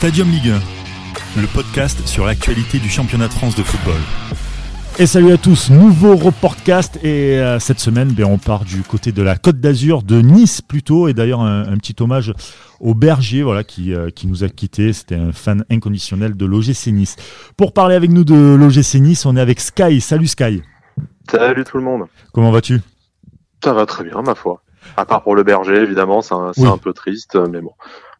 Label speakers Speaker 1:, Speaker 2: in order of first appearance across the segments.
Speaker 1: Stadium Ligue 1, le podcast sur l'actualité du championnat de France de football.
Speaker 2: Et salut à tous, nouveau reportcast et euh, cette semaine ben, on part du côté de la Côte d'Azur, de Nice plutôt, et d'ailleurs un, un petit hommage au berger voilà, qui, euh, qui nous a quittés, c'était un fan inconditionnel de l'OGC Nice. Pour parler avec nous de l'OGC Nice, on est avec Sky, salut Sky.
Speaker 3: Salut tout le monde.
Speaker 2: Comment vas-tu?
Speaker 3: Ça va très bien ma foi. À part pour le berger évidemment, c'est un,
Speaker 2: Oui.
Speaker 3: un peu triste, mais bon.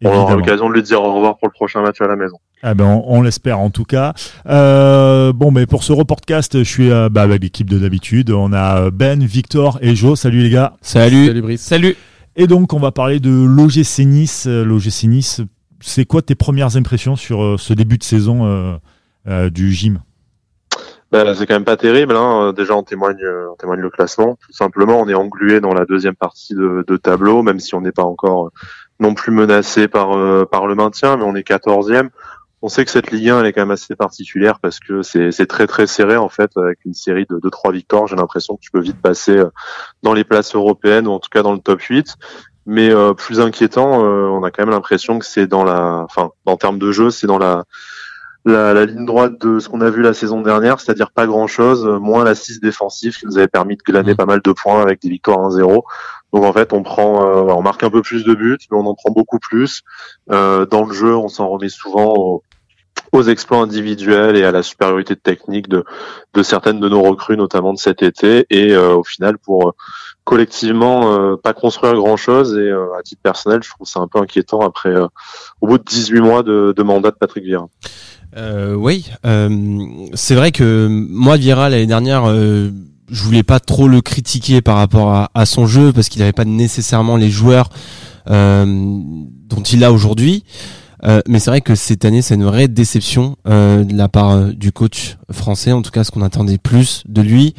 Speaker 3: On aura l'occasion de lui dire au revoir pour le prochain match à la maison.
Speaker 2: Ah ben on, on l'espère en tout cas. Euh, bon mais pour ce reportcast, je suis euh, bah, avec l'équipe de d'habitude. On a euh, Ben, Victor et Jo. Salut les gars.
Speaker 4: Salut.
Speaker 5: Salut Brice.
Speaker 4: Salut.
Speaker 2: Et donc, on va parler de l'OGC Nice. L'OGC Nice, c'est quoi tes premières impressions sur euh, ce début de saison euh, euh, du gym?
Speaker 3: Ben, c'est quand même pas terrible. Hein. Déjà, on témoigne, on témoigne le classement. Tout simplement, on est englué dans la deuxième partie de, de tableau, même si on n'est pas encore non plus menacé par euh, par le maintien, mais on est 14e. On sait que cette Ligue 1 elle est quand même assez particulière parce que c'est très très serré en fait avec une série de 2-3 victoires. J'ai l'impression que tu peux vite passer euh, dans les places européennes ou en tout cas dans le top 8. Mais euh, plus inquiétant, on a quand même l'impression que c'est dans la, enfin en termes de jeu, c'est dans la la, la ligne droite de ce qu'on a vu la saison dernière, c'est-à-dire pas grand-chose, euh, moins l'assise défensive qui nous avait permis de glaner
Speaker 4: Mhm.
Speaker 3: pas mal de points avec des victoires 1-0. Donc en fait, on prend, euh, on marque un peu plus de buts, mais on en prend beaucoup plus. Euh, dans le jeu, on s'en remet souvent aux, aux exploits individuels et à la supériorité technique de, de certaines de nos recrues, notamment de cet été. Et euh, au final, pour euh, collectivement euh, pas construire grand-chose, et euh, à titre personnel, je trouve ça un peu inquiétant après, euh, au bout de 18 mois de, de mandat de Patrick Vieira.
Speaker 4: Euh, oui, euh, c'est vrai que moi Vieira l'année dernière, euh, je voulais pas trop le critiquer par rapport à, son jeu parce qu'il n'avait pas nécessairement les joueurs euh, dont il a aujourd'hui. Euh, mais c'est vrai que cette année, c'est une vraie déception de la part du coach français, en tout cas ce qu'on attendait plus de lui.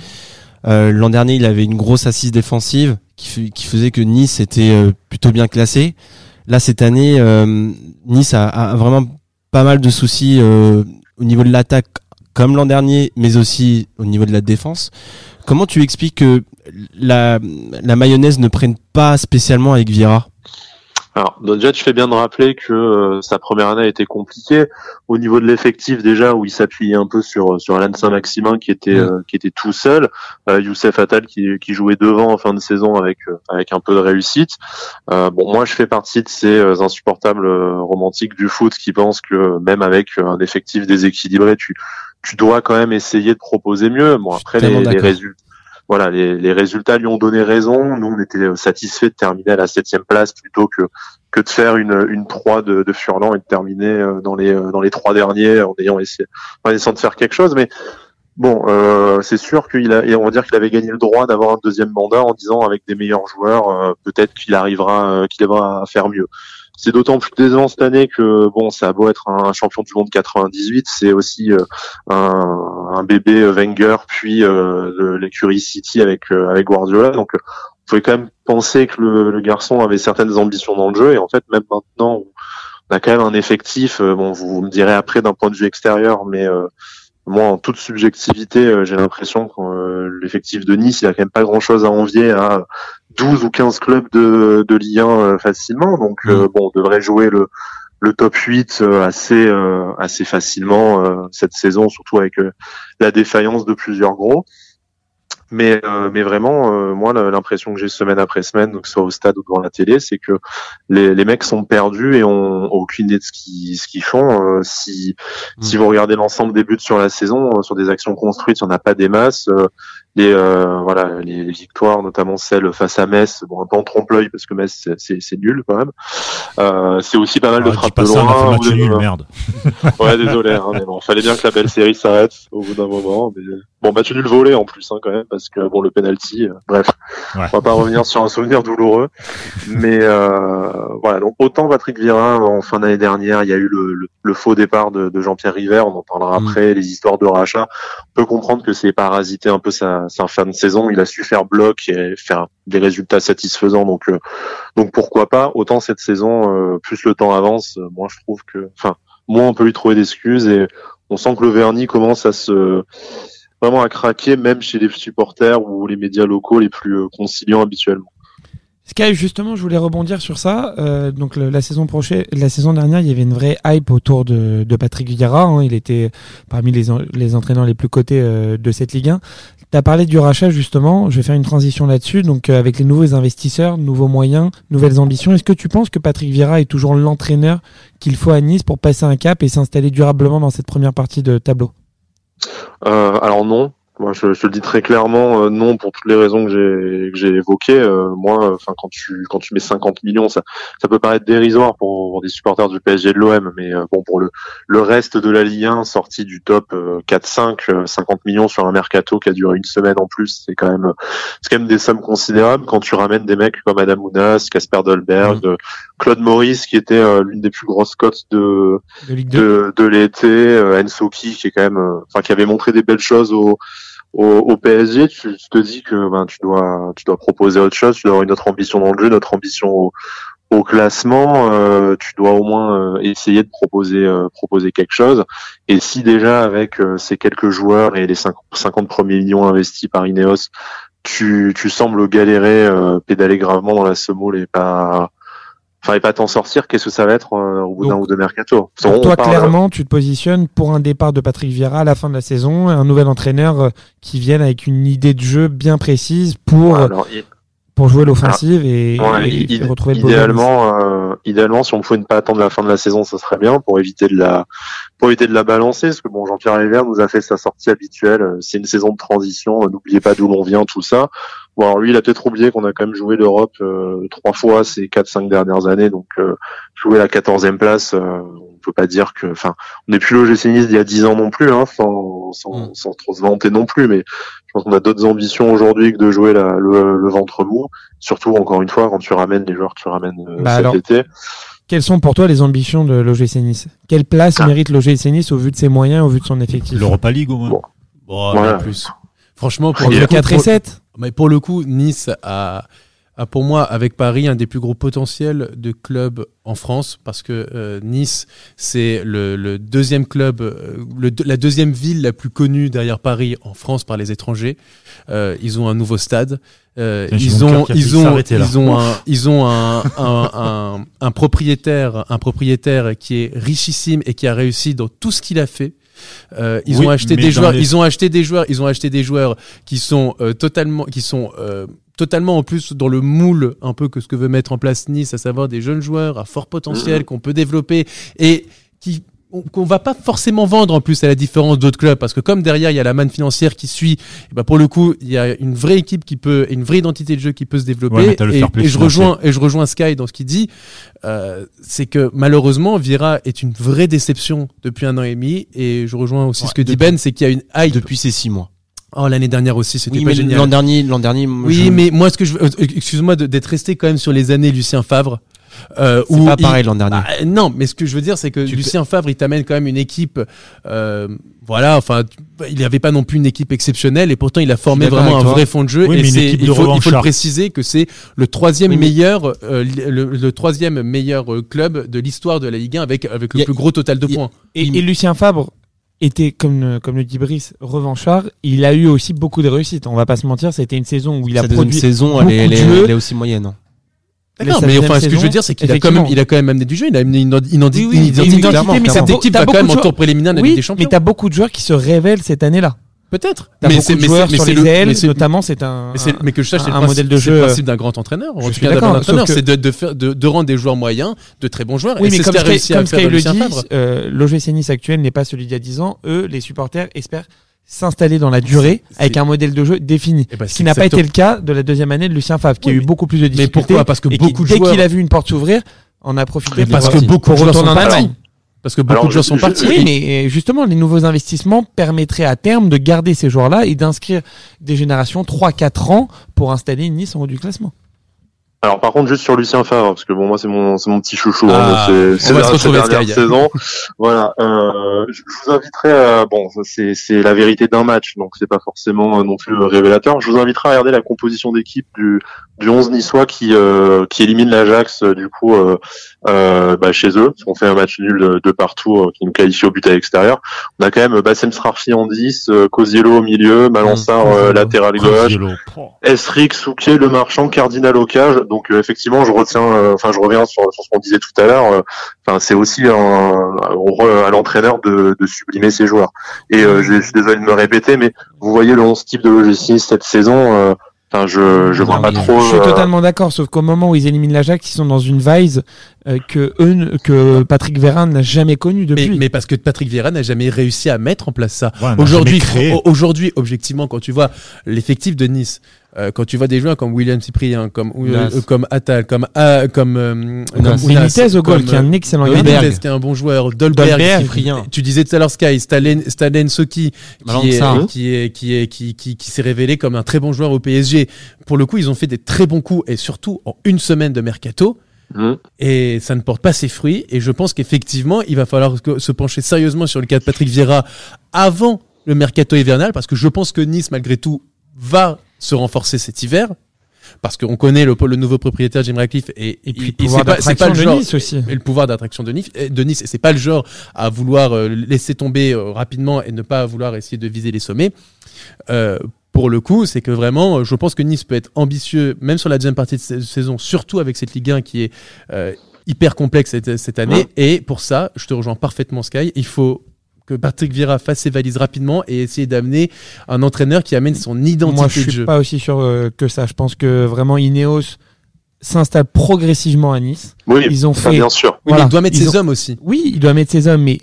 Speaker 4: L'an dernier, il avait une grosse assise défensive qui, faisait que Nice était plutôt bien classé. Là, cette année, Nice a vraiment pas mal de soucis euh, au niveau de l'attaque, comme l'an dernier, mais aussi au niveau de la défense. Comment tu expliques que la, mayonnaise ne prenne pas spécialement avec Vieira?
Speaker 3: Alors, déjà, tu fais bien de rappeler que euh, sa première année a été compliquée au niveau de l'effectif déjà, où il s'appuyait un peu sur sur Alain Saint-Maximin qui était
Speaker 4: Mm.
Speaker 3: euh, qui était tout seul, euh, Youssef Attal qui qui jouait devant en fin de saison avec euh, avec un peu de réussite. Euh, bon, moi, je fais partie de ces euh, insupportables romantiques du foot qui pensent que même avec un effectif déséquilibré, tu tu dois quand même essayer de proposer mieux. Bon, après les, les résultats. Voilà, les, résultats lui ont donné raison. Nous, on était satisfaits de terminer à la septième place plutôt que que de faire une une 3 de, de Furlan et de terminer euh, dans les euh, dans les trois derniers en ayant essayé en essayant de faire quelque chose. Mais bon, euh, c'est sûr qu'il a et on va dire qu'il avait gagné le droit d'avoir un deuxième mandat en disant avec des meilleurs joueurs, peut-être qu'il arrivera qu'il arrivera à faire mieux. C'est d'autant plus décevant cette année que bon, ça a beau être un champion du monde 98, c'est aussi euh, un, bébé Wenger puis euh, l'écurie City avec euh, avec Guardiola. Donc, euh, on pouvait quand même penser que le, garçon avait certaines ambitions dans le jeu. Et en fait, même maintenant, on a quand même un effectif. euh, bon, vous, me direz après d'un point de vue extérieur, mais euh, moi, en toute subjectivité, euh, j'ai l'impression que euh, l'effectif de Nice, il a quand même pas grand-chose à envier à 12 ou 15 clubs de, de Ligue 1 euh, facilement. Donc, euh, bon, on devrait jouer le, le top 8 euh, assez euh, assez facilement euh, cette saison, surtout avec euh, la défaillance de plusieurs gros. Mais euh, mais vraiment, euh, moi, l'impression que j'ai semaine après semaine, ce soit au stade ou devant la télé, c'est que les, les mecs sont perdus et ont aucune idée de ce qu'ils ce qu'ils font. Euh, si si vous regardez l'ensemble des buts sur la saison, euh, sur des actions construites, il n'y en a pas des masses. Les euh, voilà les, victoires, notamment celle face à Metz, bon un peu en trompe-l'œil parce que Metz c'est- nul quand même. Euh, c'est aussi pas mal de
Speaker 2: Ah,
Speaker 3: frappes de loin. de-
Speaker 2: nul, merde.
Speaker 3: Ouais, désolé, hein, mais bon, fallait bien que la belle série s'arrête au bout d'un moment. Mais... Bon, match nul volé en plus, hein, quand même, parce que bon, le penalty, euh, bref,
Speaker 2: Ouais.
Speaker 3: on va pas revenir sur un souvenir douloureux. Mais euh, voilà, donc autant Patrick Vieira en fin d'année dernière, il y a eu le, le, le faux départ de, de Jean-Pierre River, on en parlera
Speaker 4: Mm.
Speaker 3: après, les histoires de rachat. On peut comprendre que c'est parasité un peu sa, sa fin de saison. Il a su faire bloc et faire des résultats satisfaisants, donc euh, donc pourquoi pas. Autant cette saison, euh, plus le temps avance, euh, moi je trouve que, enfin moins on peut lui trouver d'excuses et on sent que le vernis commence à se vraiment à craquer même chez les supporters ou les médias locaux les plus euh, conciliants habituellement.
Speaker 5: Sky, justement, je voulais rebondir sur ça. Euh, donc la saison prochaine, la saison dernière, il y avait une vraie hype autour de, Patrick Vieira. hein. Il était parmi les, les entraîneurs les plus cotés euh, de cette Ligue 1. Tu parlé du rachat, justement. Je vais faire une transition là-dessus. Donc euh, avec les nouveaux investisseurs, nouveaux moyens, nouvelles ambitions, est-ce que tu penses que Patrick Vieira est toujours l'entraîneur qu'il faut à Nice pour passer un cap et s'installer durablement dans cette première partie de tableau?
Speaker 3: Alors non. Moi, je, je le dis très clairement, euh, non pour toutes les raisons que j'ai que j'ai évoquées. Euh, moi, enfin, quand tu quand tu mets 50 millions, ça ça peut paraître dérisoire pour, pour des supporters du PSG et de l'OM, mais euh, bon pour le le reste de la Ligue 1 sorti du top euh, 4-5, euh, 50 millions sur un mercato qui a duré une semaine en plus, c'est quand même c'est quand même des sommes considérables quand tu ramènes des mecs comme Adam Ounas, Casper Dolberg, euh, Claude Maurice qui était euh, l'une des plus grosses cotes de
Speaker 5: de Ligue 2
Speaker 3: de, de l'été, euh, Ensoki qui est quand même, euh, enfin qui avait montré des belles choses au, au, au PSG, tu, te dis que ben tu dois tu dois proposer autre chose, tu dois avoir une autre ambition dans le jeu, notre ambition au, classement, euh, tu dois au moins euh, essayer de proposer euh, proposer quelque chose. Et si déjà avec ces quelques joueurs et les 50, 50 premiers millions investis par Ineos, tu, tu sembles galérer, pédaler gravement dans la semoule et pas enfin et pas t'en sortir, qu'est-ce que ça va être euh, au bout d'un ou deux mercato?
Speaker 5: Pour toi,
Speaker 3: parle-
Speaker 5: clairement, tu te positionnes pour un départ de Patrick Vieira à la fin de la saison, un nouvel entraîneur euh, qui vienne avec une idée de jeu bien précise pour,
Speaker 3: Alors, i-
Speaker 5: pour jouer l'offensive et,
Speaker 3: ouais,
Speaker 5: et- et retrouver le
Speaker 3: idéalement, euh, idéalement, si on pouvait ne pas attendre la fin de la saison, ça serait bien pour éviter de la, pour éviter de la balancer, parce que bon, Jean-Pierre River nous a fait sa sortie habituelle. euh, C'est une saison de transition. euh, N'oubliez pas d'où l'on vient, tout ça. Bon, alors lui, il a peut-être oublié qu'on a quand même joué l'Europe euh, trois fois ces quatre, cinq dernières années, donc euh, jouer la quatorzième place, euh, on peut pas dire que, enfin, on n'est plus l'OGC Nice d'il y a dix ans non plus, hein, sans, sans,
Speaker 4: Mm.
Speaker 3: sans trop se vanter non plus, mais je pense qu'on a d'autres ambitions aujourd'hui que de jouer la, le, le ventre mou. Surtout, encore une fois, quand tu ramènes les joueurs que tu ramènes euh,
Speaker 5: Bah
Speaker 3: cet
Speaker 5: alors,
Speaker 3: été.
Speaker 5: Quelles sont pour toi les ambitions de l'OGC Nice Quelle place
Speaker 3: Ah.
Speaker 5: mérite l'OGC Nice au vu de ses moyens, au vu de son effectif?
Speaker 2: L'Europa League au moins.
Speaker 3: Bon.
Speaker 6: Bon,
Speaker 3: Voilà.
Speaker 6: pas plus. Franchement, pour le, coup,
Speaker 5: 4 et
Speaker 6: pour-
Speaker 5: 7
Speaker 6: mais pour le coup, Nice a, a pour moi, avec Paris, un des plus gros potentiels de club en France, parce que euh, Nice, c'est le, le deuxième club, euh, le- la deuxième ville la plus connue derrière Paris en France par les étrangers. Euh, ils ont un nouveau stade. Euh, ils ont, ils ont, ils ont un, ils ont un, un, un, un propriétaire, un propriétaire qui est richissime et qui a réussi dans tout ce qu'il a fait. Euh, ils
Speaker 2: Oui,
Speaker 6: ont acheté des joueurs,
Speaker 2: les-
Speaker 6: ils ont acheté des joueurs, ils ont acheté des joueurs qui sont euh, totalement, qui sont euh, totalement en plus dans le moule un peu que ce que veut mettre en place Nice, à savoir des jeunes joueurs à fort potentiel qu'on peut développer et qui qu'on va pas forcément vendre en plus à la différence d'autres clubs parce que comme derrière il y a la manne financière qui suit et ben pour le coup il y a une vraie équipe qui peut une vraie identité de jeu qui peut se développer
Speaker 2: Ouais,
Speaker 6: et, je rejoins et je rejoins Sky dans ce qu'il dit euh, c'est que malheureusement Vira est une vraie déception depuis un an et demi et je rejoins aussi
Speaker 4: Ouais,
Speaker 6: ce que dit Ben c'est qu'il y a une hype
Speaker 4: depuis ces six mois.
Speaker 6: oh l'année dernière aussi c'était
Speaker 4: Oui,
Speaker 6: pas
Speaker 4: mais
Speaker 6: génial
Speaker 4: l'an dernier, l'an dernier,
Speaker 6: oui,
Speaker 4: je-
Speaker 6: mais moi, ce que je veux, euh, excuse-moi d'être resté quand même sur les années Lucien Favre. Euh,
Speaker 4: c'est pas
Speaker 6: il-
Speaker 4: pareil l'an dernier.
Speaker 6: Bah, non, mais ce que je veux dire, c'est que
Speaker 4: Tu
Speaker 6: Lucien Favre, il t'amène quand même une équipe. Euh, voilà, enfin, il n'y avait pas non plus une équipe exceptionnelle, et pourtant il a formé vraiment un vrai fond de jeu.
Speaker 2: Oui,
Speaker 6: et
Speaker 2: mais une
Speaker 6: il
Speaker 2: de
Speaker 6: faut, il faut le préciser que c'est le troisième
Speaker 4: Oui,
Speaker 6: meilleur, euh, le, le troisième meilleur euh, club de l'histoire de la Ligue 1 avec avec le
Speaker 4: a-
Speaker 6: plus gros total de
Speaker 4: a-
Speaker 6: points.
Speaker 5: et, et Lucien Fabre était, comme, euh, comme le dit Brice, revanchard. Il a eu aussi beaucoup de réussites. On va pas se mentir, c'était une saison où il a produit.
Speaker 4: saison, elle est,
Speaker 5: beaucoup
Speaker 4: elle,
Speaker 5: de
Speaker 4: est,
Speaker 5: jeux.
Speaker 4: elle est aussi moyenne.
Speaker 6: D'accord, mais enfin, ce que je veux dire, c'est qu'il a quand même, il a quand même amené du jeu. Il a amené une, une,
Speaker 5: Oui, oui,
Speaker 6: une identité. clairement.
Speaker 5: mais
Speaker 6: Cette équipe va quand même en tour préliminaire
Speaker 5: Oui,
Speaker 6: des Champions.
Speaker 5: mais t'as beaucoup de joueurs qui se révèlent cette année-là.
Speaker 6: Peut-être. Mais c'est mais c'est- le-
Speaker 5: ailes,
Speaker 6: mais c'est-
Speaker 5: notamment. C'est un.
Speaker 6: Mais, mais que je sache,
Speaker 5: un-
Speaker 6: c'est le
Speaker 5: un
Speaker 6: principe,
Speaker 5: modèle de
Speaker 6: c'est
Speaker 5: jeu,
Speaker 6: le principe d'un grand entraîneur. En
Speaker 5: je
Speaker 6: tout
Speaker 5: suis
Speaker 6: cas, d'un
Speaker 5: d'accord,
Speaker 6: bon entraîneur,
Speaker 5: sauf que-
Speaker 6: c'est de, de, faire, de, de rendre des joueurs moyens, de très bons joueurs.
Speaker 5: Oui,
Speaker 6: et
Speaker 5: mais
Speaker 6: c'est ce
Speaker 5: comme comme le dit, euh, l'OGC Nice actuel n'est pas celui d'il y a 10 ans. Eux, les supporters, espèrent s'installer dans la durée avec un modèle de jeu défini.
Speaker 6: Eh ben,
Speaker 5: Ce
Speaker 6: c'est
Speaker 5: qui n'a pas été le cas de la deuxième année de Lucien Favre, qui
Speaker 6: Oui,
Speaker 5: a eu
Speaker 6: mais-
Speaker 5: beaucoup plus de
Speaker 6: Mais
Speaker 5: difficultés.
Speaker 6: pourquoi? Parce que
Speaker 5: qui,
Speaker 6: beaucoup de
Speaker 5: dès
Speaker 6: joueurs.
Speaker 5: qu'il a vu une porte s'ouvrir, on a profité
Speaker 6: Mais parce que beaucoup de joueurs sont partis. Parce que beaucoup
Speaker 3: Alors,
Speaker 6: de joueurs sont partis.
Speaker 5: Oui, mais euh, justement, les nouveaux investissements permettraient à terme de garder ces joueurs-là et d'inscrire des générations 3-4 ans pour installer Nice en haut du classement.
Speaker 3: Alors par contre juste sur Lucien Favre parce que bon moi c'est mon c'est mon petit chouchou
Speaker 6: Ah,
Speaker 3: hein, c'est la- cette dernière saison. Voilà euh, je je vous inviterai à, bon c'est c'est la vérité d'un match donc c'est pas forcément euh, non plus euh, révélateur. Je vous inviterai à regarder la composition d'équipe du du 11 niçois qui euh, qui élimine l'Ajax euh, du coup euh, bah, chez eux. On fait un match nul de, de partout qui nous qualifie au but à l'extérieur. On a quand même Bassem Srarfi en 10 euh, Koziello au milieu Malansar
Speaker 5: Mmh,
Speaker 3: euh, latéral gauche. Esric, Souquet, Le Marchand, Cardinal au cage. Donc euh, effectivement, je retiens, euh, enfin je reviens sur, sur ce qu'on disait tout à l'heure. euh, Enfin, c'est aussi un, à l'entraîneur de, de sublimer ses joueurs. Et euh, je, je suis désolé de me répéter, mais vous voyez le 11 type de l'OGC cette saison. euh, Enfin, je je vois
Speaker 4: Non,
Speaker 3: pas
Speaker 4: mais
Speaker 3: trop.
Speaker 5: Je suis
Speaker 3: euh,
Speaker 5: totalement d'accord, sauf qu'au moment où ils éliminent l'Ajax, ils sont dans une vise euh, que eux, que Patrick Vieira n'a jamais connue
Speaker 6: Mais,
Speaker 5: depuis.
Speaker 6: mais parce que Patrick Vieira n'a jamais réussi à mettre en place ça.
Speaker 2: Ouais,
Speaker 6: Aujourd'hui, aujourd'hui, objectivement, quand tu vois l'effectif de Nice, euh, quand tu vois des joueurs comme William Cyprien, comme euh,
Speaker 4: Nas.
Speaker 6: euh, comme Attal, comme ah, comme euh,
Speaker 5: Benitez au goal,
Speaker 6: comme,
Speaker 5: qui est un excellent
Speaker 6: euh,
Speaker 5: gardien.
Speaker 6: Benitez, qui est un bon joueur, Dolberg,
Speaker 5: Dolberg,
Speaker 4: Cyprien.
Speaker 6: tu disais tout à l'heure Sky, Stalen, Stalen Soki, qui est, qui est, qui est, qui, qui, qui s'est révélé comme un très bon joueur au PSG. Pour le coup, ils ont fait des très bons coups et surtout en une semaine de mercato.
Speaker 3: hmm.
Speaker 6: Et ça ne porte pas ses fruits. Et je pense qu'effectivement, il va falloir se pencher sérieusement sur le cas de Patrick Vieira avant le mercato hivernal, parce que je pense que Nice, malgré tout, va se renforcer cet hiver. Parce qu'on connaît le, le nouveau propriétaire Jim Ratcliffe et,
Speaker 5: Et puis,
Speaker 6: et c'est pas, le
Speaker 5: de
Speaker 6: genre,
Speaker 5: Nice aussi.
Speaker 6: et le pouvoir d'attraction de Nice, de Nice, c'est pas le genre à vouloir euh, laisser tomber euh, rapidement et ne pas vouloir essayer de viser les sommets. Euh, pour le coup, c'est que vraiment, je pense que Nice peut être ambitieux, même sur la deuxième partie de sa- saison, surtout avec cette Ligue 1 qui est euh, hyper complexe cette, cette année. Et pour ça, je te rejoins parfaitement, Sky. Il faut que Patrick Vieira fasse ses valises rapidement et essayer d'amener un entraîneur qui amène son identité
Speaker 5: Moi, je
Speaker 6: de
Speaker 5: suis
Speaker 6: jeu.
Speaker 5: pas aussi sûr euh, que ça. Je pense que vraiment Ineos s'installe progressivement à Nice.
Speaker 3: Oui,
Speaker 5: Ils ont fait.
Speaker 3: bien sûr.
Speaker 6: Oui, mais il doit mettre
Speaker 5: Ils
Speaker 6: ses
Speaker 5: ont-
Speaker 6: hommes aussi.
Speaker 5: Oui, il doit mettre ses hommes, mais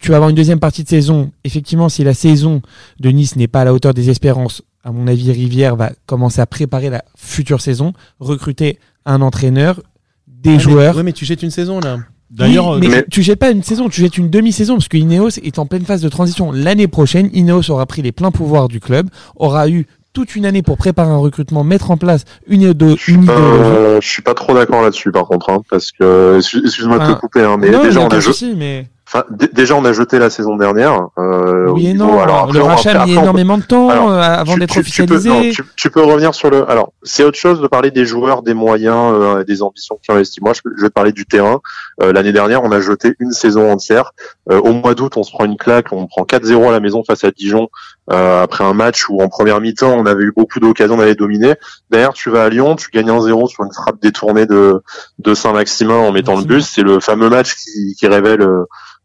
Speaker 5: tu vas avoir une deuxième partie de saison. Effectivement, si la saison de Nice n'est pas à la hauteur des espérances, à mon avis, Rivière va commencer à préparer la future saison, recruter un entraîneur, des
Speaker 6: Ouais, mais-
Speaker 5: joueurs.
Speaker 6: ouais, mais tu jettes une saison là.
Speaker 2: D'ailleurs,
Speaker 5: Oui, mais,
Speaker 3: mais-
Speaker 5: tu jettes pas une saison, tu jettes une demi-saison parce que Ineos est en pleine phase de transition. L'année prochaine, Ineos aura pris les pleins pouvoirs du club, aura eu toute une année pour préparer un recrutement, mettre en place une, idéo-
Speaker 3: Je suis pas, euh, je suis pas trop d'accord là-dessus par contre, hein, parce que excuse- excuse-moi de
Speaker 5: Ah.
Speaker 3: te couper, hein, mais
Speaker 5: non,
Speaker 3: déjà
Speaker 5: a
Speaker 3: on a
Speaker 5: mais
Speaker 3: enfin, déjà on a jeté la saison dernière. Euh,
Speaker 5: oui et
Speaker 3: niveau-
Speaker 5: non.
Speaker 3: alors après,
Speaker 5: le rachat a mis énormément de temps
Speaker 3: Alors,
Speaker 5: euh, avant d'être
Speaker 3: tu- tu peux-
Speaker 5: officialisé.
Speaker 3: non, tu, tu peux revenir sur le. Alors, c'est autre chose de parler des joueurs, des moyens, euh, des ambitions qui investissent. Moi, je, je vais parler du terrain. Euh, L'année dernière, on a jeté une saison entière. Euh, au mois d'août, on se prend une claque, on prend 4-0 à la maison face à Dijon euh, après un match où en première mi-temps, on avait eu beaucoup d'occasions d'aller dominer. Derrière, tu vas à Lyon, tu gagnes 1-0 sur une frappe détournée de, de Saint-Maximin en mettant le but. C'est le fameux match qui, qui révèle.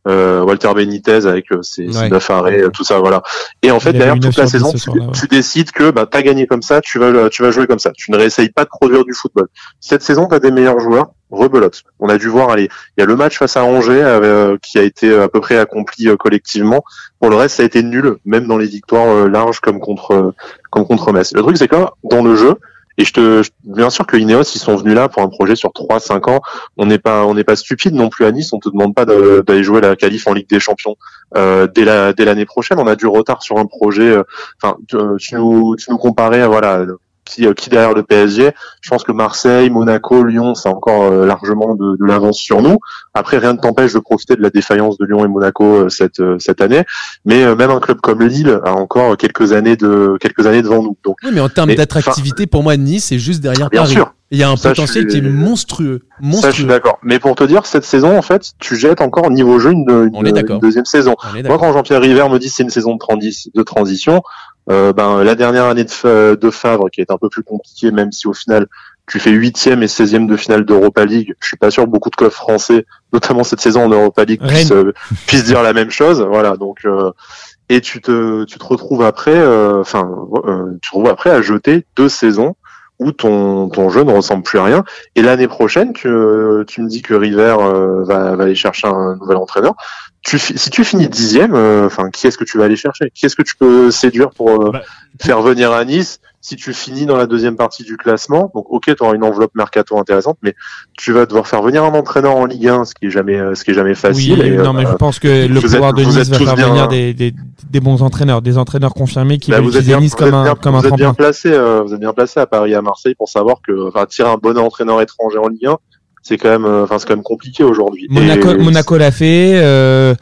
Speaker 3: euh, Walter Benitez avec euh, ses, ses
Speaker 4: Ouais.
Speaker 3: neuf arrêts, euh, tout ça, voilà. Et en fait,
Speaker 5: eu
Speaker 3: toute
Speaker 5: 9
Speaker 3: la
Speaker 5: sur 10
Speaker 3: saison,
Speaker 5: ouais.
Speaker 3: tu décides que bah, tu as gagné comme ça, tu vas, tu vas jouer comme ça. Tu ne réessayes pas de produire du football. Cette saison, tu as des meilleurs joueurs, rebelote. On a dû voir, allez, il y a le match face à Angers euh, qui a été à peu près accompli euh, collectivement. Pour le reste, ça a été nul, même dans les victoires euh, larges comme contre, euh, comme contre Metz. Le truc, c'est que dans le jeu, et je te, je- bien sûr que Ineos, ils sont venus là pour un projet sur 3-5 ans. On n'est pas, on n'est pas stupide non plus à Nice. On te demande pas d'aller jouer la qualif en Ligue des Champions euh, dès la, dès l'année prochaine. On a du retard sur un projet. euh, Enfin, tu, tu nous, tu nous comparais, à, voilà, qui, euh, qui derrière le PSG. Je pense que Marseille, Monaco, Lyon, c'est encore euh, largement de, de l'avance sur nous. Après, rien ne t'empêche de profiter de la défaillance de Lyon et Monaco euh, cette euh, cette année. Mais euh, même un club comme Lille a encore quelques années de quelques années devant nous. Donc,
Speaker 6: Oui, mais en termes d'attractivité, pour moi, Nice, c'est juste derrière
Speaker 3: bien
Speaker 6: Paris.
Speaker 3: sûr.
Speaker 6: Il y a un
Speaker 3: Ça,
Speaker 6: potentiel
Speaker 3: suis-
Speaker 6: qui est monstrueux.
Speaker 3: Ça, je suis
Speaker 6: Monstrueux.
Speaker 3: d'accord. Mais pour te dire, cette saison, en fait, tu jettes encore niveau jeu une,
Speaker 6: est
Speaker 3: deuxième saison.
Speaker 6: On est
Speaker 3: Moi, quand Jean-Pierre River me dit que c'est une saison de transition, euh, ben la dernière année de, de Favre, qui est un peu plus compliquée, même si au final tu fais huitième et 16e de finale d'Europa League, je suis pas sûr beaucoup de clubs français, notamment cette saison en Europa League, puissent, euh, puissent dire la même chose. Voilà, donc euh, et tu te tu te retrouves après, euh, enfin euh, tu te retrouves après à jeter deux saisons où ton ton jeu ne ressemble plus à rien. Et l'année prochaine, que tu me dis que River euh, va, va aller chercher un nouvel entraîneur. Tu, si tu finis dixième, euh, enfin, qui est-ce que tu vas aller chercher? Qui est-ce que tu peux séduire pour euh,
Speaker 2: Bah,
Speaker 3: faire venir à Nice? Si tu finis dans la deuxième partie du classement, donc ok, tu auras une enveloppe mercato intéressante, mais tu vas devoir faire venir un entraîneur en Ligue 1, ce qui est jamais, euh, ce qui est jamais facile.
Speaker 5: Oui,
Speaker 3: et,
Speaker 5: non, mais
Speaker 3: euh,
Speaker 5: je pense que le pouvoir
Speaker 3: êtes-
Speaker 5: de Nice va faire
Speaker 3: bien-
Speaker 5: venir des, des, des bons entraîneurs, des entraîneurs confirmés qui
Speaker 3: bah,
Speaker 5: veulent
Speaker 3: vous
Speaker 5: utiliser
Speaker 3: bien,
Speaker 5: Nice comme un,
Speaker 3: bien-
Speaker 5: comme un
Speaker 3: vous êtes bien placé, euh, vous êtes bien placé à Paris à Marseille pour savoir que, enfin, tirer un bon entraîneur étranger en Ligue 1, c'est quand même, euh, enfin, c'est quand même compliqué aujourd'hui.
Speaker 5: Monaco,
Speaker 3: Et-
Speaker 5: Monaco l'a fait, euh,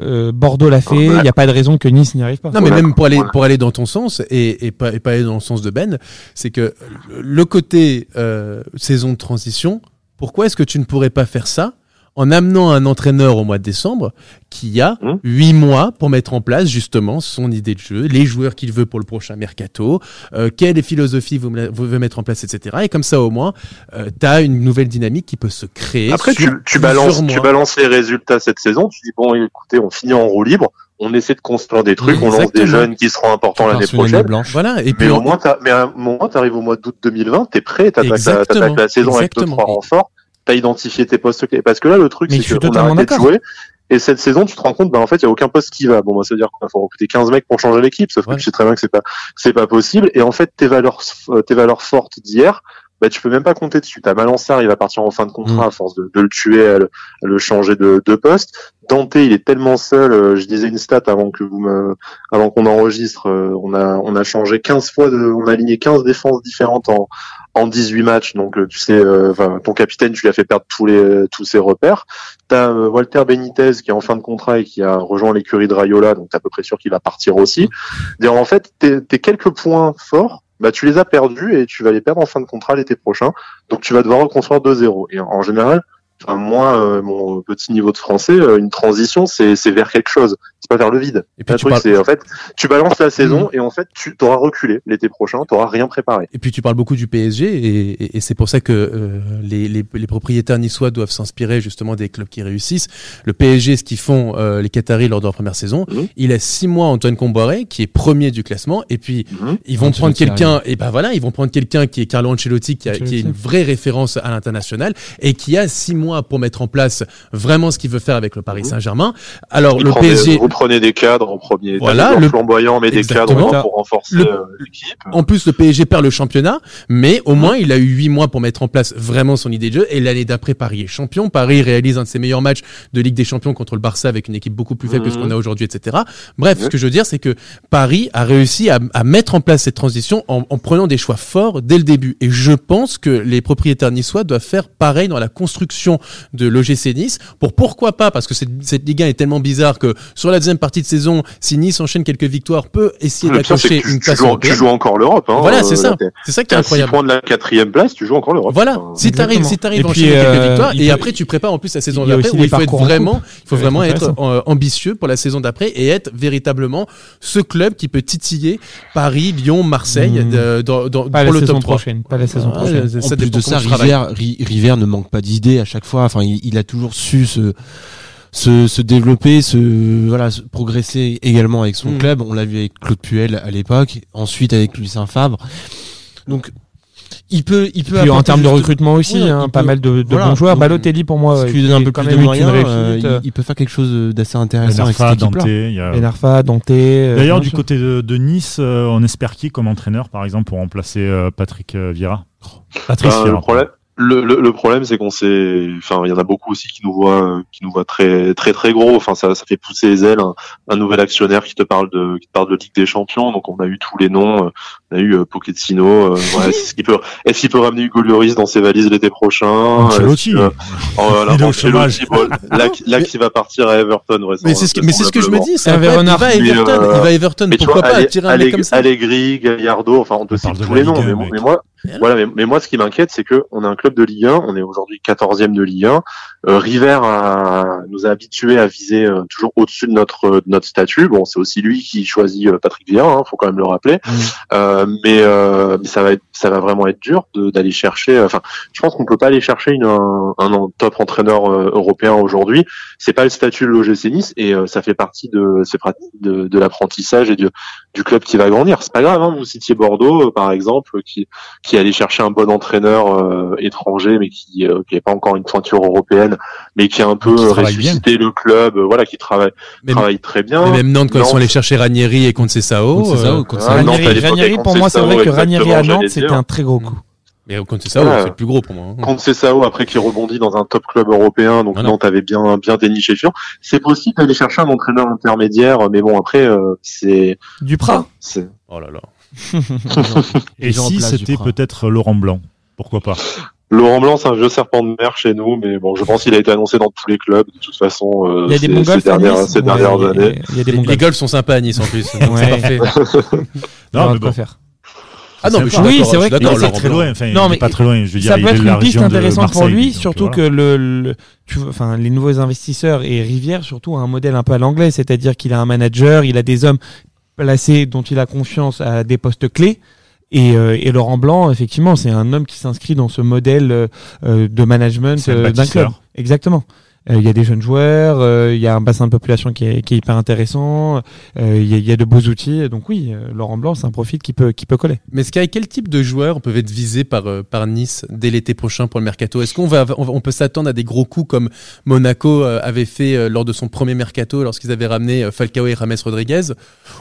Speaker 5: euh, Bordeaux l'a fait, il n'y a pas de raison que Nice n'y arrive pas.
Speaker 6: Non, mais
Speaker 3: Voilà.
Speaker 6: même pour aller, pour aller dans ton sens et, et, pas, et pas aller dans le sens de Ben, c'est que le côté euh, saison de transition, pourquoi est-ce que tu ne pourrais pas faire ça en amenant un entraîneur au mois de décembre qui a
Speaker 3: Mmh.
Speaker 6: huit mois pour mettre en place justement son idée de jeu, les joueurs qu'il veut pour le prochain mercato, euh, quelle philosophie vous, vous veut mettre en place, etc. Et comme ça, au moins, euh, tu as une nouvelle dynamique qui peut se créer.
Speaker 3: Après, tu,
Speaker 6: sur
Speaker 3: tu balances,
Speaker 6: mois.
Speaker 3: tu balances les résultats cette saison. Tu dis bon, écoutez, on finit en roue libre. On essaie de construire des trucs. On lance des
Speaker 6: exactement.
Speaker 3: jeunes qui seront importants l'année prochaine.
Speaker 4: blanche.
Speaker 6: Voilà. Et puis
Speaker 3: Mais au moins, t'as- mais à un moment, t'arrives au mois d'août 2020, t'es prêt, t'attaques la,
Speaker 6: Exactement,
Speaker 3: t'attaques la saison avec deux
Speaker 6: exactement.
Speaker 3: trois renforts, t'as identifié tes postes clés. Parce que là, le truc, c'est qu'on a arrêté de jouer. Et cette saison, tu te rends compte, bah, en fait, il y a aucun poste qui va. Bon, bah, ça veut dire qu'il faut recruter 15 mecs pour changer l'équipe. Sauf que tu sais très bien que c'est pas, c'est pas possible. Et en fait, tes valeurs, euh, tes valeurs fortes d'hier, bah, tu peux même pas compter dessus. T'as Malansar, il va partir en fin de contrat
Speaker 4: Mm.
Speaker 3: à force de, de le tuer, à le, à le changer de, de poste. Dante, il est tellement seul. euh, je disais une stat avant que vous me, avant qu'on enregistre. euh, on a, on a changé 15 fois de, on a aligné 15 défenses différentes en, en 18 matchs. Donc, euh, tu sais, euh, ton capitaine, tu lui as fait perdre tous les, tous ses repères. T'as euh, Walter Benitez qui est en fin de contrat et qui a rejoint l'écurie de Rayola, donc t'es à peu près sûr qu'il va partir aussi. En fait, tes, quelques points forts, bah tu les as perdus et tu vas les perdre en fin de contrat l'été prochain. Donc tu vas devoir reconstruire de zéro. Et en, en général, moi, euh, mon petit niveau de français, euh, une transition, c'est vers quelque chose. C'est pas vers le vide.
Speaker 6: et puis
Speaker 3: Le
Speaker 6: tu
Speaker 3: truc,
Speaker 6: parles-
Speaker 3: c'est en fait, tu balances la saison et en fait, tu t'auras reculé l'été prochain, t'auras rien préparé.
Speaker 6: Et puis tu parles beaucoup du PSG et, et- et c'est pour ça que euh, les, les, les propriétaires niçois doivent s'inspirer justement des clubs qui réussissent. Le PSG, ce qu'ils font euh, les Qataris lors de leur première saison,
Speaker 3: Mhm.
Speaker 6: il a six mois Antoine Comboiré qui est premier du classement et puis
Speaker 3: Mhm.
Speaker 6: ils vont
Speaker 4: Ancelotti
Speaker 6: prendre quelqu'un et ben voilà ils vont prendre quelqu'un qui est Carlo Ancelotti qui, a- qui est une vraie référence à l'international et qui a six mois pour mettre en place vraiment ce qu'il veut faire avec le Paris. Saint-Germain. Alors
Speaker 3: Il
Speaker 6: le
Speaker 3: des-
Speaker 6: PSG
Speaker 3: prenez des cadres en premier.
Speaker 6: Voilà, le-
Speaker 3: flamboyants, mais des cadres pour renforcer euh, l'équipe.
Speaker 6: En plus, le PSG perd le championnat, mais au moins, il a eu huit mois pour mettre en place vraiment son idée de jeu. Et l'année d'après, Paris est champion. Paris réalise un de ses meilleurs matchs de Ligue des Champions contre le Barça avec une équipe beaucoup plus faible que ce
Speaker 3: Mhm.
Speaker 6: qu'on a aujourd'hui, etc. Bref, ce que je veux dire, c'est que Paris a réussi à, à mettre en place cette transition en, en prenant des choix forts dès le début. Et je pense que les propriétaires niçois doivent faire pareil dans la construction de l'OGC Nice. Pour pourquoi pas, parce que cette, cette Ligue 1 est tellement bizarre que sur la deuxième partie de saison, si Nice enchaîne quelques victoires, peut essayer d'accrocher
Speaker 3: tu,
Speaker 6: une
Speaker 3: tu
Speaker 6: place
Speaker 3: joues, tu joues encore l'Europe. Hein,
Speaker 6: Voilà,
Speaker 3: Euh,
Speaker 6: c'est ça.
Speaker 3: là, t'es-
Speaker 6: C'est ça qui est
Speaker 3: à 6
Speaker 6: incroyable.
Speaker 3: points de la quatrième place, tu joues encore l'Europe.
Speaker 6: Voilà, si t'arrives, si t'arrives enchaîner quelques
Speaker 5: euh,
Speaker 6: victoires, et
Speaker 5: peut-
Speaker 6: après tu prépares en plus la saison d'après où il faut être vraiment, il faut
Speaker 5: Ça
Speaker 6: vraiment
Speaker 5: être
Speaker 6: euh, ambitieux pour la saison d'après et être véritablement ce club qui peut titiller Paris, Lyon, Marseille
Speaker 5: Mmh.
Speaker 6: de- dans- dans-
Speaker 5: Pas
Speaker 6: pour
Speaker 5: la
Speaker 6: le
Speaker 5: saison
Speaker 6: top 3.
Speaker 5: prochaine. Pas la saison
Speaker 6: Ah,
Speaker 5: prochaine.
Speaker 6: ça
Speaker 4: En plus de ça,
Speaker 6: tu.
Speaker 4: River, Ri- River ne manque pas d'idées à chaque fois. Enfin, il, il a toujours su se, se, se développer, se, voilà, se progresser également avec son
Speaker 6: Mm.
Speaker 4: club. On l'a vu avec Claude Puel à l'époque, ensuite avec Lucien Favre. Donc, il peut, il peut.
Speaker 5: Puis en termes de recrutement aussi,
Speaker 4: Ouais,
Speaker 5: hein,
Speaker 4: il
Speaker 5: pas
Speaker 4: peut-
Speaker 5: mal de, de
Speaker 4: voilà.
Speaker 5: bons joueurs.
Speaker 4: Donc,
Speaker 5: Balotelli pour moi,
Speaker 4: donnes un peu
Speaker 5: quand
Speaker 4: plus
Speaker 5: même
Speaker 4: de
Speaker 5: une
Speaker 4: moyens,
Speaker 5: réussite,
Speaker 4: euh,
Speaker 5: euh,
Speaker 4: il, il peut faire quelque chose d'assez intéressant avec
Speaker 2: Benarfa,
Speaker 4: équipe-là.
Speaker 2: Dante, il y a-
Speaker 5: Ben Arfa, Dante. euh,
Speaker 2: D'ailleurs, du côté de, de Nice, euh, on espère qui comme entraîneur, par exemple, pour remplacer euh, Patrick euh, Vieira? Patrice
Speaker 3: Ben,
Speaker 2: Vieira.
Speaker 3: le problème, le, le, le problème, c'est qu'on s'est, enfin, il y en a beaucoup aussi qui nous voient, euh, qui nous voient très, très, très gros. Enfin, ça, ça fait pousser les ailes. Un, un nouvel actionnaire qui te parle de, qui te parle de Ligue des Champions. Donc, on a eu tous les noms. Euh, On a eu euh, Pochettino. Euh, ouais, est-ce qu'il peut, est-ce qu'il peut ramener Hugo Lloris dans ses valises l'été prochain?
Speaker 2: Ancelotti.
Speaker 3: Que- Oh,
Speaker 2: Il est
Speaker 3: Ancelotti,
Speaker 2: chômage.
Speaker 3: bon, là, qui- là, qui va partir à Everton.
Speaker 6: Mais c'est ce que, mais c'est ce que je me dis, c'est il
Speaker 5: Renard.
Speaker 6: va à
Speaker 3: Mais,
Speaker 6: Everton,
Speaker 3: euh,
Speaker 6: il va à Everton,
Speaker 3: Mais tu
Speaker 6: pourquoi
Speaker 3: vois,
Speaker 6: pas attirer un mec comme ça?
Speaker 3: Allegri, Gallardo, enfin on te
Speaker 2: On
Speaker 3: cite
Speaker 2: parle de
Speaker 3: tous les noms,
Speaker 2: un,
Speaker 3: mais, moi,
Speaker 6: Voilà.
Speaker 3: voilà, mais, mais moi ce qui m'inquiète, c'est que on a un club de Ligue 1, on est aujourd'hui 14e de Ligue 1. Euh, River a- nous a habitués à viser euh, toujours au-dessus de notre euh, de notre statut. Bon, c'est aussi lui qui choisit euh, Patrick Vieira, hein, faut quand même le rappeler.
Speaker 6: Mm.
Speaker 3: Euh, mais, euh, mais ça va être, ça va vraiment être dur de- d'aller chercher. Enfin, je pense qu'on peut pas aller chercher une, un, un top entraîneur euh, européen aujourd'hui. C'est pas le statut de l'OGC Nice et euh, ça fait partie de, de, de l'apprentissage et du, du club qui va grandir. C'est pas grave. Hein, vous citiez Bordeaux, euh, par exemple, qui qui allait chercher un bon entraîneur euh, étranger, mais qui euh, qui n'est pas encore une pointure européenne, mais qui a un peu euh, ressuscité le club. euh, voilà, qui travaille
Speaker 6: Mais-
Speaker 3: travaille très bien.
Speaker 6: Mais même Nantes, quand ils sont allés chercher Ranieri et euh.
Speaker 3: Ah, Nantes, à
Speaker 5: Ranieri, pour moi, c'est vrai que Ranieri à Nantes, c'était un très gros coup.
Speaker 6: mais Conceição,
Speaker 3: Voilà.
Speaker 6: c'est le plus gros pour moi. hein.
Speaker 3: Conceição après qui rebondit dans un top club européen, donc
Speaker 6: Voilà.
Speaker 3: Nantes avait bien bien déniché fion. C'est possible d'aller chercher un entraîneur intermédiaire, mais bon après euh, c'est
Speaker 5: Duprat.
Speaker 3: c'est
Speaker 6: Oh là là.
Speaker 2: Et si c'était peut-être Laurent Blanc? Pourquoi pas?
Speaker 3: Laurent Blanc, c'est un vieux serpent de mer chez nous, mais bon, je pense qu'il a été annoncé dans tous les clubs de toute façon euh,
Speaker 5: Il y a des
Speaker 3: ces,
Speaker 5: bons
Speaker 3: ces dernières, ces
Speaker 5: Ouais,
Speaker 3: dernières années.
Speaker 5: Il y a des
Speaker 6: Les, les
Speaker 5: golfs.
Speaker 6: sont sympas à Nice en plus. donc
Speaker 5: Ouais.
Speaker 2: Non, mais bon.
Speaker 5: faire.
Speaker 6: Ah non, mais je suis
Speaker 5: sympa. Oui, c'est vrai que- c'est
Speaker 2: très loin. Enfin,
Speaker 5: Non, mais
Speaker 2: pas très loin. Je veux dire,
Speaker 5: ça
Speaker 2: il
Speaker 5: peut être une piste intéressante pour lui, surtout
Speaker 2: voilà.
Speaker 5: que le, le- tu vois, enfin, les nouveaux investisseurs et Rivière surtout a un modèle un peu à l'anglais, c'est-à-dire qu'il a un manager, il a des hommes placés dont il a confiance à des postes clés. Et, euh, et Laurent Blanc, effectivement, c'est un homme qui s'inscrit dans ce modèle euh, euh, de management euh, d'un club. Exactement. Euh, Il y a des jeunes joueurs, euh, il y a un bassin de population qui est, qui est hyper intéressant, euh, il y, a, il y a de beaux outils. Donc oui, euh, Laurent Blanc, c'est un profil qui peut, qui peut coller.
Speaker 6: Mais Sky, quel type de joueurs peuvent être visés par, euh, par Nice dès l'été prochain pour le mercato? Est-ce qu'on va, on, peut s'attendre à des gros coups comme Monaco avait fait lors de son premier mercato lorsqu'ils avaient ramené Falcao et Rames Rodriguez?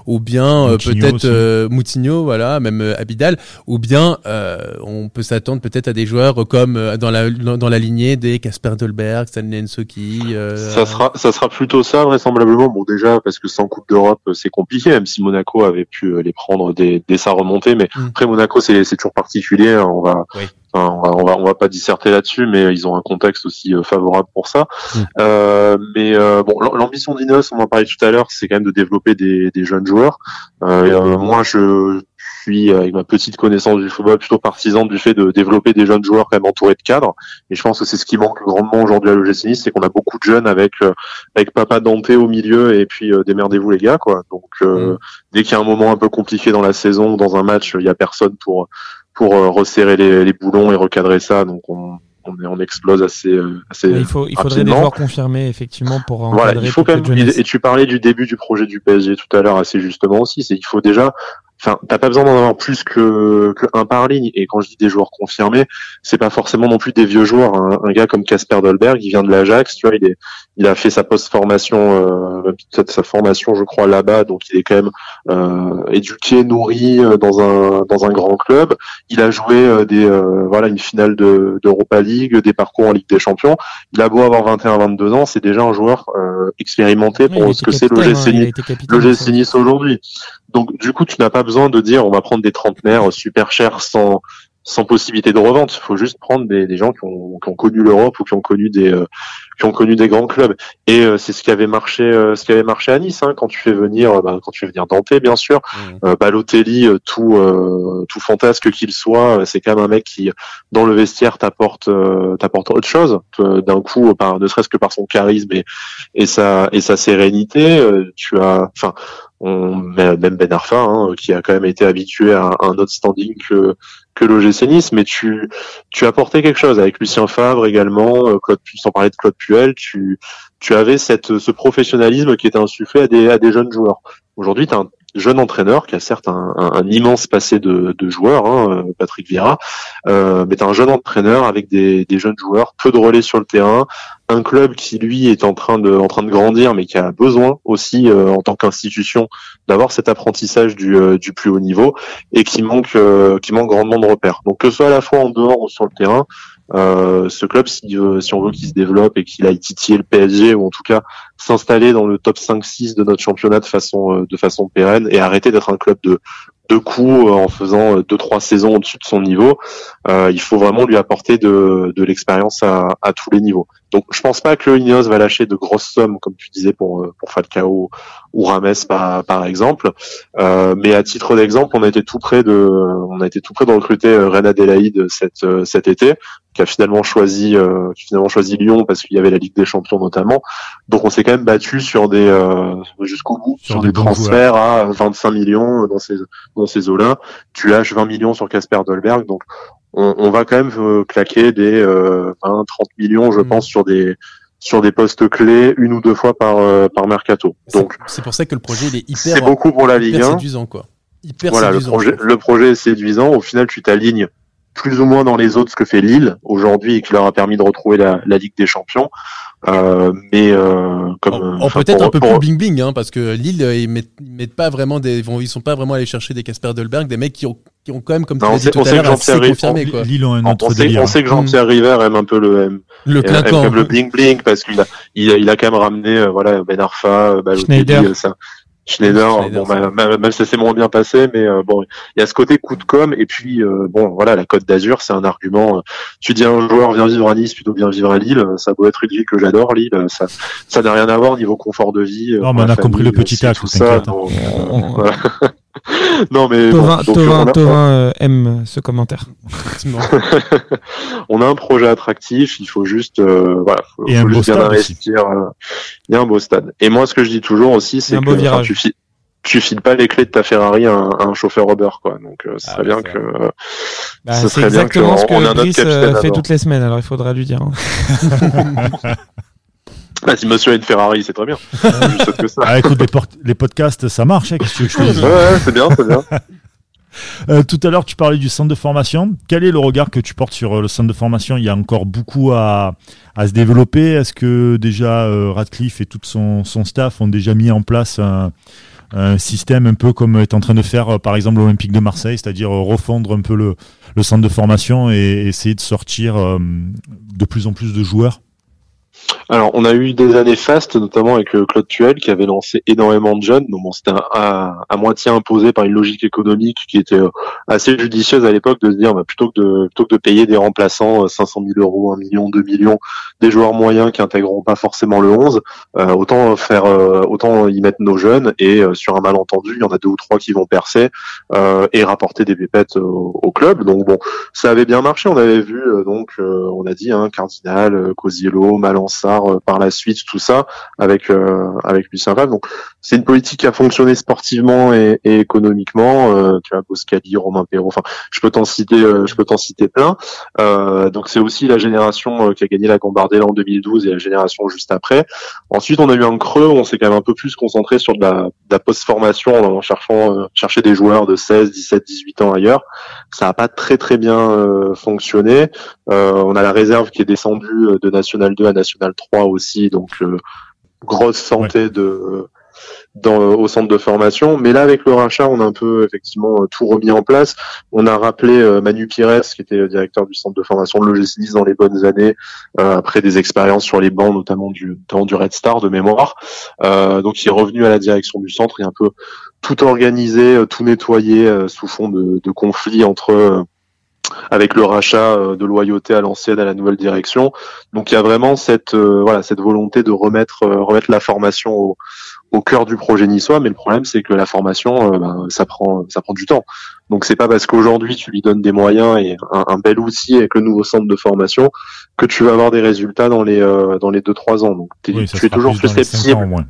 Speaker 6: Ou bien euh, peut-être euh, Moutinho, voilà, même euh, Abidal Ou bien euh, on peut s'attendre peut-être à des joueurs comme euh, dans, la, dans la lignée des Casper Dolberg, Stanley Euh,
Speaker 3: Ça sera, ça sera plutôt ça vraisemblablement. Bon déjà parce que sans Coupe d'Europe euh, c'est compliqué, même si Monaco avait pu euh, les prendre dès, dès sa remontée. Mais
Speaker 6: Mm.
Speaker 3: après Monaco c'est c'est toujours particulier. hein. On va,
Speaker 6: Oui.
Speaker 3: enfin, on va, on va, on va pas disserter là-dessus, mais ils ont un contexte aussi favorable pour ça.
Speaker 6: Mm.
Speaker 3: Euh, mais euh, bon, l'am- l'ambition d'Inos, on en parlait tout à l'heure, c'est quand même de développer des, des jeunes joueurs. Euh, et, euh, moi je suis avec ma petite connaissance du football plutôt partisan du fait de développer des jeunes joueurs quand même entourés de cadres. Et je pense que c'est ce qui manque grandement aujourd'hui à l'OGC Nice, c'est qu'on a beaucoup de jeunes avec euh, avec Papa Dante au milieu et puis euh, démerdez-vous les gars quoi. Donc euh,
Speaker 6: Mm.
Speaker 3: dès qu'il y a un moment un peu compliqué dans la saison ou dans un match, il y a personne pour pour euh, resserrer les, les boulons et recadrer ça. Donc on on, est- on explose assez euh, assez.
Speaker 5: il, faut, il faudrait des joueurs confirmés, effectivement, pour
Speaker 3: Voilà,
Speaker 5: encadrer
Speaker 3: il faut quand même. Et tu parlais du début du projet du PSG tout à l'heure assez justement aussi. C'est il faut déjà. Enfin, t'as pas besoin d'en avoir plus que, que un par ligne. Et quand je dis des joueurs confirmés, c'est pas forcément non plus des vieux joueurs. Un, un gars comme Casper Dolberg, il vient de l'Ajax, tu vois, il est, il a fait sa post-formation, euh, sa, formation, je crois, là-bas. Donc, il est quand même euh, éduqué, nourri euh, dans un dans un grand club. Il a joué euh, des euh, voilà une finale de d'Europa League, des parcours en Ligue des Champions. Il a beau avoir 21-22 ans, c'est déjà un joueur euh, expérimenté pour ce que c'est l'OGC
Speaker 5: hein.
Speaker 3: Nice aujourd'hui. Donc du coup, tu n'as pas besoin de dire on va prendre des trentenaires super chers sans sans possibilité de revente. Il faut juste prendre des, des gens qui ont, qui ont connu l'Europe ou qui ont connu des euh, qui ont connu des grands clubs. Et euh, c'est ce qui avait marché euh, ce qui avait marché à Nice hein, quand tu fais venir euh, bah, quand tu fais venir Dante bien sûr,
Speaker 6: Mm.
Speaker 3: euh, Balotelli euh, tout euh, tout fantasque qu'il soit, c'est quand même un mec qui dans le vestiaire t'apporte euh, t'apporte autre chose d'un coup par ne serait-ce que par son charisme et et sa et sa sérénité. euh, tu as enfin on, même Ben Arfa, hein, qui a quand même été habitué à, un- autre standing que que l'OGC mais tu tu apportais quelque chose avec Lucien Favre également, euh, Claude, sans parler de Claude Puel, tu tu avais cette ce professionnalisme qui était insufflé à des à des jeunes joueurs. Aujourd'hui, tu un jeune entraîneur qui a certes un, immense passé de, de joueur, hein, euh, Patrick Vieira, euh, mais un jeune entraîneur avec des, jeunes joueurs, peu de relais sur le terrain, un club qui lui est en train de grandir, mais qui a besoin aussi euh, en tant qu'institution d'avoir cet apprentissage du, euh, plus haut niveau et qui manque qui manque grandement de repères. Donc que ce soit à la fois en dehors ou sur le terrain, euh, ce club, si, euh, si on veut qu'il se développe et qu'il aille titiller le PSG ou en tout cas s'installer dans le top 5-6 de notre championnat de façon euh, de façon pérenne et arrêter d'être un club de de coups en faisant deux trois saisons au-dessus de son niveau, il faut vraiment lui apporter de, l'expérience à tous les niveaux. Donc je pense pas que Ineos va lâcher de grosses sommes comme tu disais pour euh, pour Falcao ou Rames par par exemple, euh, mais à titre d'exemple, on a été tout près de on a été tout près de recruter euh, Ren Adelaide cet euh, cet été qui a finalement choisi euh, qui a finalement choisi Lyon parce qu'il y avait la Ligue des Champions notamment. Donc on s'est quand même battu sur des euh, jusqu'au bout
Speaker 2: Sur
Speaker 3: sur,
Speaker 2: des
Speaker 3: transferts à 25 millions dans ces dans ces eaux-là. Tu lâches 20 millions sur Casper Dolberg, donc on, on va quand même euh, claquer des euh, 20 30 millions je
Speaker 6: Mm.
Speaker 3: pense sur des sur des postes clés une ou deux fois par euh, par mercato.
Speaker 6: C'est-
Speaker 3: Donc
Speaker 6: c'est pour ça que le projet il est
Speaker 3: c'est
Speaker 6: hyper,
Speaker 3: beaucoup pour la Ligue
Speaker 6: hyper
Speaker 3: 1.
Speaker 6: séduisant quoi. Hyper
Speaker 3: Voilà, le projet, le projet est séduisant. Au final, tu t'alignes plus ou moins dans les autres ce que fait Lille aujourd'hui et qui leur a permis de retrouver la, la Ligue des Champions. Euh, mais euh, comme
Speaker 6: En-
Speaker 3: euh,
Speaker 6: peut-être un peu
Speaker 3: pour-
Speaker 6: plus bling bling, hein, parce que Lille, euh, ils mettent, ils mettent pas vraiment des, ils vont, ils sont pas vraiment allés chercher des Casper Dolberg, des mecs qui ont, qui ont quand même, comme tu l'as
Speaker 3: on
Speaker 6: dit
Speaker 3: sait-
Speaker 6: tout à
Speaker 3: sait
Speaker 6: l'heure,
Speaker 3: que
Speaker 6: assez
Speaker 3: Jean-Pierre
Speaker 6: confirmé, quoi.
Speaker 2: Lille ont un
Speaker 3: on,
Speaker 2: autre
Speaker 3: on sait, on sait que Jean-Pierre River aime un peu le aime,
Speaker 6: Le
Speaker 3: aime- aime
Speaker 6: clinquant.
Speaker 3: comme le bling bling parce qu'il a, il a, il a quand même ramené euh, voilà Ben Arfa, euh, Balotelli,
Speaker 5: Schneider.
Speaker 3: euh, ça. Schneider,
Speaker 6: Schneider,
Speaker 3: bon,
Speaker 6: ça.
Speaker 3: bah, même, même ça s'est moins bien passé, mais euh, bon, il y a ce côté coup de com et puis euh, bon, voilà, la Côte d'Azur, c'est un argument. euh, tu dis à un joueur viens vivre à Nice plutôt que viens vivre à Lille, ça doit être une ville que j'adore, Lille, ça, ça n'a rien à voir au niveau confort de vie.
Speaker 2: Non, mais on a compris le
Speaker 3: famille,
Speaker 2: petit
Speaker 3: c'est
Speaker 2: tacle,
Speaker 3: tout ça.
Speaker 2: t'inquiète.
Speaker 3: donc,
Speaker 5: On-
Speaker 3: voilà. non mais
Speaker 5: Tovin,
Speaker 3: bon,
Speaker 5: Tovin-
Speaker 3: on a-
Speaker 5: Tovin, euh, aime ce commentaire.
Speaker 3: On a un projet attractif, il faut juste, euh, voilà, faut,
Speaker 2: Et
Speaker 3: faut juste bien investir. euh, Il y a un beau stade. Et moi, ce que je dis toujours aussi, c'est que enfin, tu, fi- tu files pas les clés de ta Ferrari à un, à un chauffeur Uber, quoi. Donc, euh, ce
Speaker 6: Ah,
Speaker 3: serait bien
Speaker 6: ça.
Speaker 3: que. euh,
Speaker 5: Bah,
Speaker 3: Ce
Speaker 5: c'est
Speaker 3: serait bien
Speaker 5: exactement
Speaker 3: qu'on-
Speaker 5: ce
Speaker 3: on
Speaker 5: que
Speaker 3: autre
Speaker 5: Brice euh,
Speaker 3: capitaine à
Speaker 5: fait toutes les semaines, alors il faudra lui dire. hein.
Speaker 3: bah, si Monsieur a une Ferrari, c'est très bien. Juste que ça.
Speaker 2: Ah, écoute, les, podcasts, ça marche. hein, qu'est-ce que je
Speaker 3: Ouais, ouais, c'est bien, c'est bien.
Speaker 2: Euh, tout à l'heure, tu parlais du centre de formation. Quel est le regard que tu portes sur euh, le centre de formation? Il y a encore beaucoup à, à se développer. Est-ce que déjà euh, Radcliffe et tout son, son staff ont déjà mis en place un, un système un peu comme est en train de faire par exemple l'Olympique de Marseille, c'est-à-dire refondre un peu le, le centre de formation et essayer de sortir de plus en plus de joueurs?
Speaker 3: Alors, on a eu des années fastes, notamment avec euh, Claude Tuel, qui avait lancé énormément de jeunes. Donc, c'était à, moitié imposé par une logique économique qui était euh, assez judicieuse à l'époque de se dire, bah, plutôt que de plutôt que de payer des remplaçants euh, 500 000 euros, 1 million, 2 millions, des joueurs moyens qui intégreront pas forcément le 11, euh, autant faire, autant y mettre nos jeunes et sur un malentendu, il y en a deux ou trois qui vont percer et rapporter des pépettes au, club. Donc bon, ça avait bien marché. On avait vu donc, on a dit, hein, Cardinal, Cosiello, Malansar, euh, par la suite, tout ça avec euh, avec Lucien Favre. Donc c'est une politique qui a fonctionné sportivement et, et économiquement. Euh, tu vois, Boscali, Romain Perrault. Enfin, je peux t'en citer, je peux t'en citer plein. Donc c'est aussi la génération qui a gagné la Gambardella en 2012 et la génération juste après. Ensuite, on a eu un creux on s'est quand même un peu plus concentré sur de la, de la post-formation en cherchant chercher des joueurs de 16, 17, 18 ans ailleurs. Ça n'a pas très très bien fonctionné. Euh, on a la réserve qui est descendue de National 2 à National 3 aussi, donc euh, grosse santé de dans, au centre de formation. Mais là, avec le rachat, on a un peu effectivement euh, tout remis en place. On a rappelé euh, Manu Pires, qui était euh, directeur du centre de formation de l'OGC dans les bonnes années, euh, après des expériences sur les bancs, notamment du, notamment du Red Star de mémoire. Euh, donc, il est revenu à la direction du centre et un peu tout organisé, euh, tout nettoyé euh, sous fond de, de conflits entre euh, avec le rachat euh, de loyauté à l'ancienne à la nouvelle direction. Donc il y a vraiment cette euh, voilà cette volonté de remettre euh, remettre la formation au, au cœur du projet niçois, mais le problème c'est que la formation euh, ben, ça prend ça prend du temps. Donc c'est pas parce qu'aujourd'hui tu lui donnes des moyens et un, un bel outil avec le nouveau centre de formation que tu vas avoir des résultats dans les euh, dans les deux trois ans. Donc
Speaker 2: Oui, ça
Speaker 3: tu es toujours susceptible.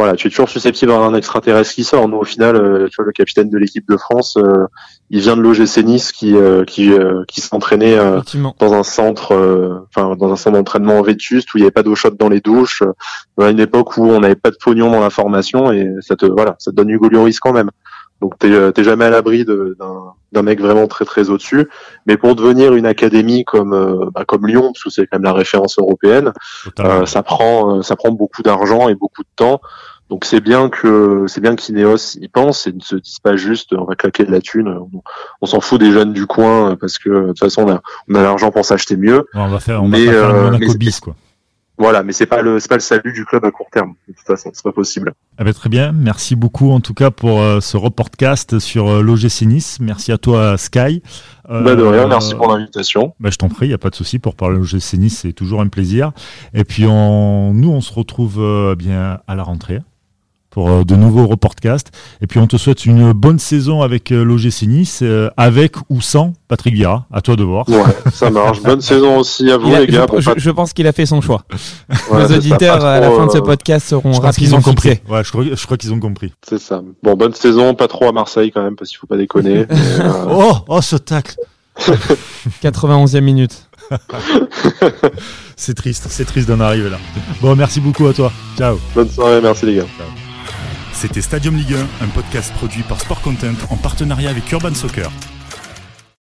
Speaker 3: Voilà, tu es toujours susceptible d'avoir un extraterrestre qui sort. Nous, au final, euh, tu vois, le capitaine de l'équipe de France, euh, il vient de l'OGC Nice qui euh, qui euh, qui s'entraînait euh, dans un centre, euh, enfin dans un centre d'entraînement vétuste où il n'y avait pas d'eau chaude dans les douches, euh, à une époque où on n'avait pas de pognon dans la formation et ça te voilà, ça te donne Hugo Lloris quand même. Donc t'es euh, t'es jamais à l'abri d'un d'un mec vraiment très très au dessus. Mais pour devenir une académie comme euh, bah, comme Lyon, parce que c'est quand même la référence européenne, euh, ça prend euh, ça prend beaucoup d'argent et beaucoup de temps. Donc c'est bien que c'est bien qu'Ineos y pense et ne se dise pas juste on va claquer de la thune, on, on s'en fout des jeunes du coin parce que de toute façon on a, on a l'argent pour s'acheter mieux.
Speaker 2: on va faire, on
Speaker 3: mais,
Speaker 2: va pas faire le Monaco bis quoi.
Speaker 3: Voilà, mais c'est pas le c'est pas le salut du club à court terme. De toute façon, c'est pas possible.
Speaker 2: Eh ben, très bien, merci beaucoup en tout cas pour euh, ce reportcast sur euh, l'OGC Nice. Merci à toi Sky. Euh,
Speaker 3: Bah de rien, merci pour l'invitation.
Speaker 2: bah, je t'en prie, il n'y a pas de souci pour parler l'OGC Nice, c'est toujours un plaisir. Et puis on, nous, on se retrouve euh, bien à la rentrée pour euh, de nouveaux reportcasts. Et puis on te souhaite une bonne saison avec euh, l'OGC Nice, euh, avec ou sans Patrick Vieira. À toi de voir.
Speaker 3: Ouais, ça marche. Bonne saison aussi à vous
Speaker 5: a-
Speaker 3: les gars.
Speaker 5: je, pense qu'il a fait son choix.
Speaker 3: voilà,
Speaker 5: Nos auditeurs à la fin de ce podcast seront
Speaker 2: Je
Speaker 5: rapidement
Speaker 2: ont compris. Ouais, je crois, je crois qu'ils ont compris.
Speaker 3: C'est ça. Bon, bonne saison, pas trop à Marseille quand même parce qu'il faut pas déconner. Mais, euh,
Speaker 2: Oh, oh, ce tacle
Speaker 5: 91e minute.
Speaker 2: C'est triste, c'est triste d'en arriver là. Bon, merci beaucoup à toi. Ciao.
Speaker 3: bonne soirée, merci les gars.
Speaker 1: C'était Stadium Ligue 1, un podcast produit par Sport Content en partenariat avec Urban Soccer.